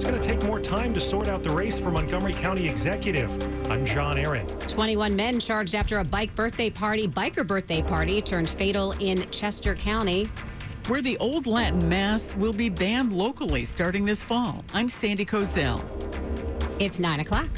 It's going to take more time to sort out the race for Montgomery County Executive. I'm John Aaron. 21 men charged after a bike birthday party, biker birthday party, turned fatal in Chester County. Where the old Latin Mass will be banned locally starting this fall. I'm Sandy Kozel. It's 9 o'clock.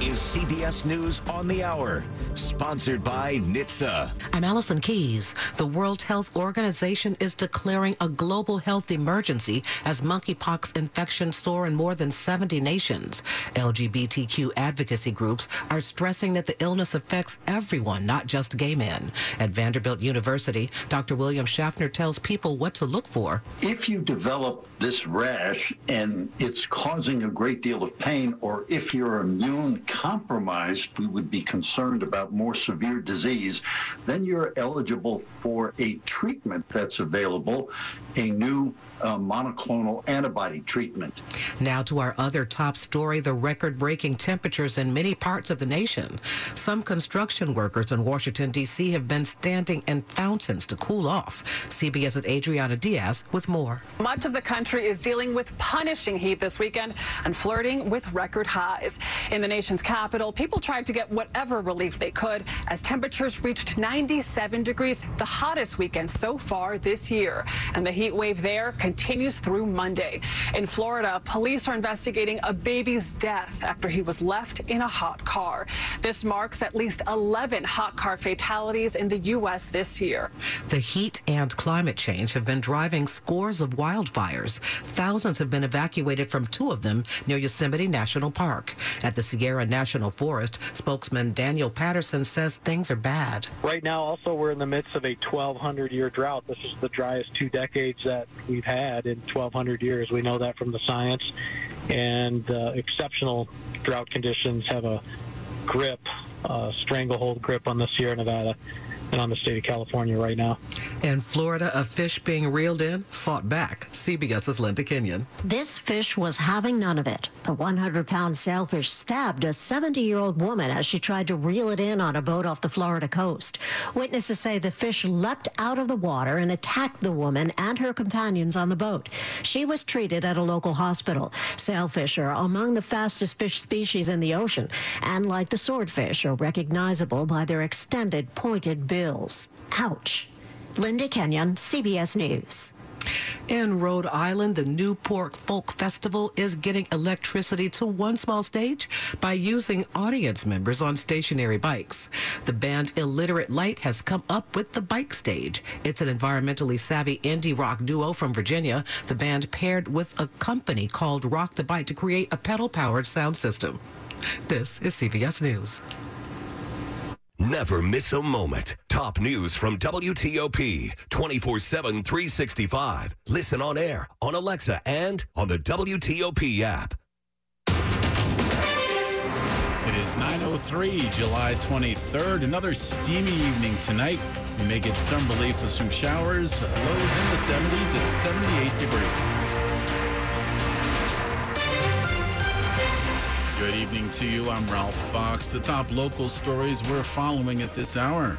This is CBS News on the Hour, sponsored by NHTSA. I'm Allison Keyes. The World Health Organization is declaring a global health emergency as monkeypox infections soar in more than 70 nations. LGBTQ advocacy groups are stressing that the illness affects everyone, not just gay men. At Vanderbilt University, Dr. William Schaffner tells people what to look for. If you develop this rash and it's causing a great deal of pain, or if you're immune compromised, we would be concerned about more severe disease, then you're eligible for a treatment that's available, a new uh, monoclonal antibody treatment. Now to our other top story, the record-breaking temperatures in many parts of the nation. Some construction workers in Washington, D.C. have been standing in fountains to cool off. CBS's Adriana Diaz with more. Much of the country is dealing with punishing heat this weekend and flirting with record highs. In the nation's capital, people tried to get whatever relief they could as temperatures reached 97 degrees, the hottest weekend so far this year. And the heat wave there continues through Monday. In Florida, police are investigating a baby's death after he was left in a hot car. This marks at least 11 hot car fatalities in the U.S. this year. The heat and climate change have been driving scores of wildfires. Thousands have been evacuated from two of them near Yosemite National Park. At the Sierra National Forest, spokesman Daniel Patterson says things are bad. Right now, also, we're in the midst of a 1,200 year drought. This is the driest two decades that we've had in 1,200 years. We know that from the science. And uh, exceptional drought conditions have a grip, uh, stranglehold grip on the Sierra Nevada and on the state of California right now. In Florida, a fish being reeled in fought back. CBS's Linda Kenyon. This fish was having none of it. The 100 pound sailfish stabbed a 70 year old woman as she tried to reel it in on a boat off the Florida coast. Witnesses say the fish leapt out of the water and attacked the woman and her companions on the boat. She was treated at a local hospital. Sailfish are among the fastest fish species in the ocean, and like the swordfish, are recognizable by their extended pointed bills. Ouch. Linda Kenyon, CBS News. In Rhode Island, the Newport Folk Festival is getting electricity to one small stage by using audience members on stationary bikes. The band Illiterate Light has come up with the bike stage. It's an environmentally savvy indie rock duo from Virginia. The band paired with a company called Rock the Bike to create a pedal-powered sound system. This is CBS News. Never miss a moment. Top news from WTOP 24 7, 365. Listen on air, on Alexa, and on the WTOP app. It is 9.03, July 23rd. Another steamy evening tonight. We may get some relief with some showers. Lows in the 70s at 78 degrees. Good evening to you. I'm Ralph Fox. The top local stories we're following at this hour.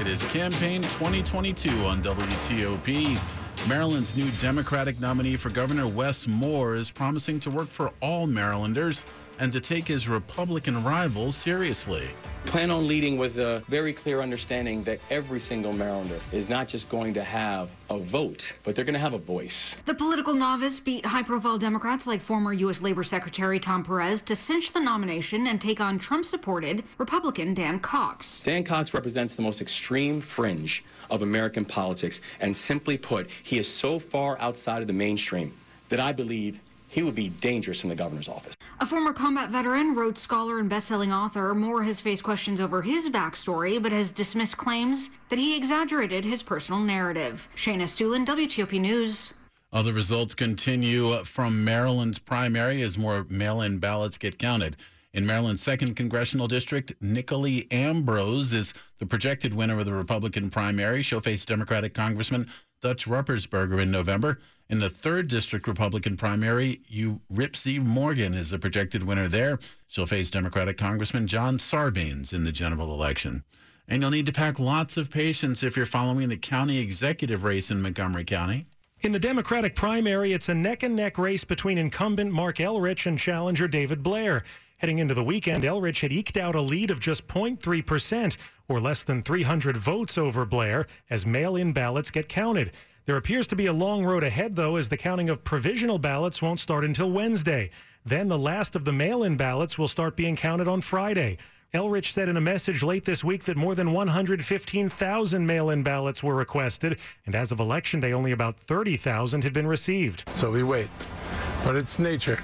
It is campaign 2022 on WTOP. Maryland's new Democratic nominee for Governor Wes Moore is promising to work for all Marylanders and to take his Republican rivals seriously. Plan on leading with a very clear understanding that every single Marylander is not just going to have a vote, but they're going to have a voice. The political novice beat high profile Democrats like former U.S. Labor Secretary Tom Perez to cinch the nomination and take on Trump supported Republican Dan Cox. Dan Cox represents the most extreme fringe of American politics, and simply put, he is so far outside of the mainstream that I believe he would be dangerous in the governor's office. A former combat veteran, Rhodes Scholar, and best-selling author, Moore has faced questions over his backstory, but has dismissed claims that he exaggerated his personal narrative. Shayna Estulin, WTOP News. Other results continue from Maryland's primary as more mail-in ballots get counted. In Maryland's second congressional district, Nicole Ambrose is the projected winner of the Republican primary. She'll face Democratic Congressman Dutch Ruppersberger in November. In the third district Republican primary, you Ripsy Morgan is the projected winner there. She'll face Democratic Congressman John Sarbanes in the general election. And you'll need to pack lots of patience if you're following the county executive race in Montgomery County. In the Democratic primary, it's a neck and neck race between incumbent Marc Elrich and challenger David Blair. Heading into the weekend, Elrich had eked out a lead of just 0.3%, or less than 300 votes over Blair, as mail in ballots get counted. There appears to be a long road ahead, though, as the counting of provisional ballots won't start until Wednesday. Then the last of the mail in ballots will start being counted on Friday. Elrich said in a message late this week that more than 115,000 mail in ballots were requested, and as of Election Day, only about 30,000 had been received. So we wait. But it's nature,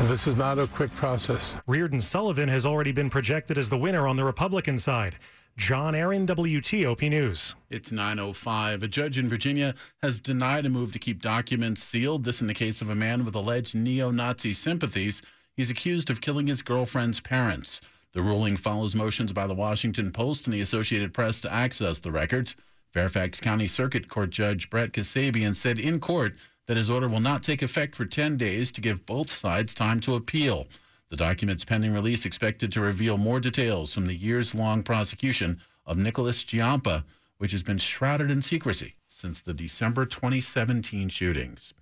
and this is not a quick process. Reardon Sullivan has already been projected as the winner on the Republican side. John Aaron, WTOP News. It's 9.05. A judge in Virginia has denied a move to keep documents sealed. This in the case of a man with alleged neo Nazi sympathies. He's accused of killing his girlfriend's parents. The ruling follows motions by the Washington Post and the Associated Press to access the records. Fairfax County Circuit Court Judge Brett Kassabian said in court that his order will not take effect for 10 days to give both sides time to appeal. The documents pending release expected to reveal more details from the years long prosecution of Nicholas Giampa, which has been shrouded in secrecy since the December 2017 shootings.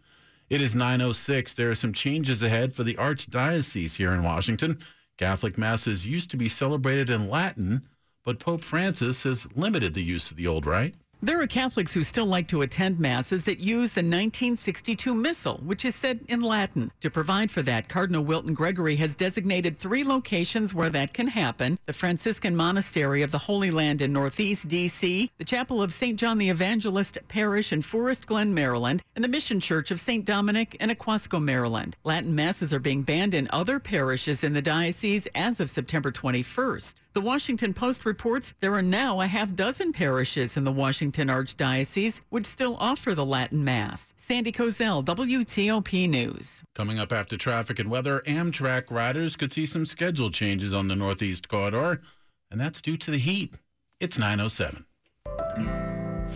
It is 906. There are some changes ahead for the Archdiocese here in Washington. Catholic Masses used to be celebrated in Latin, but Pope Francis has limited the use of the old rite. There are Catholics who still like to attend masses that use the 1962 Missal, which is said in Latin. To provide for that, Cardinal Wilton Gregory has designated three locations where that can happen the Franciscan Monastery of the Holy Land in Northeast D.C., the Chapel of St. John the Evangelist Parish in Forest Glen, Maryland, and the Mission Church of St. Dominic in Aquasco, Maryland. Latin masses are being banned in other parishes in the diocese as of September 21st. The Washington Post reports there are now a half dozen parishes in the Washington Archdiocese would still offer the Latin Mass. Sandy Kozel, WTOP News. Coming up after traffic and weather, Amtrak riders could see some schedule changes on the Northeast Corridor, and that's due to the heat. It's 907.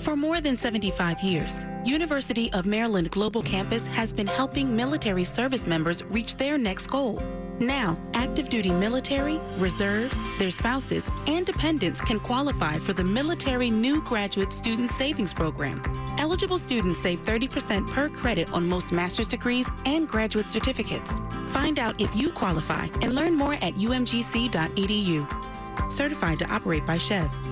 For more than 75 years, University of Maryland Global Campus has been helping military service members reach their next goal. Now, active duty military, reserves, their spouses, and dependents can qualify for the Military New Graduate Student Savings Program. Eligible students save 30% per credit on most master's degrees and graduate certificates. Find out if you qualify and learn more at umgc.edu. Certified to operate by SCHEV.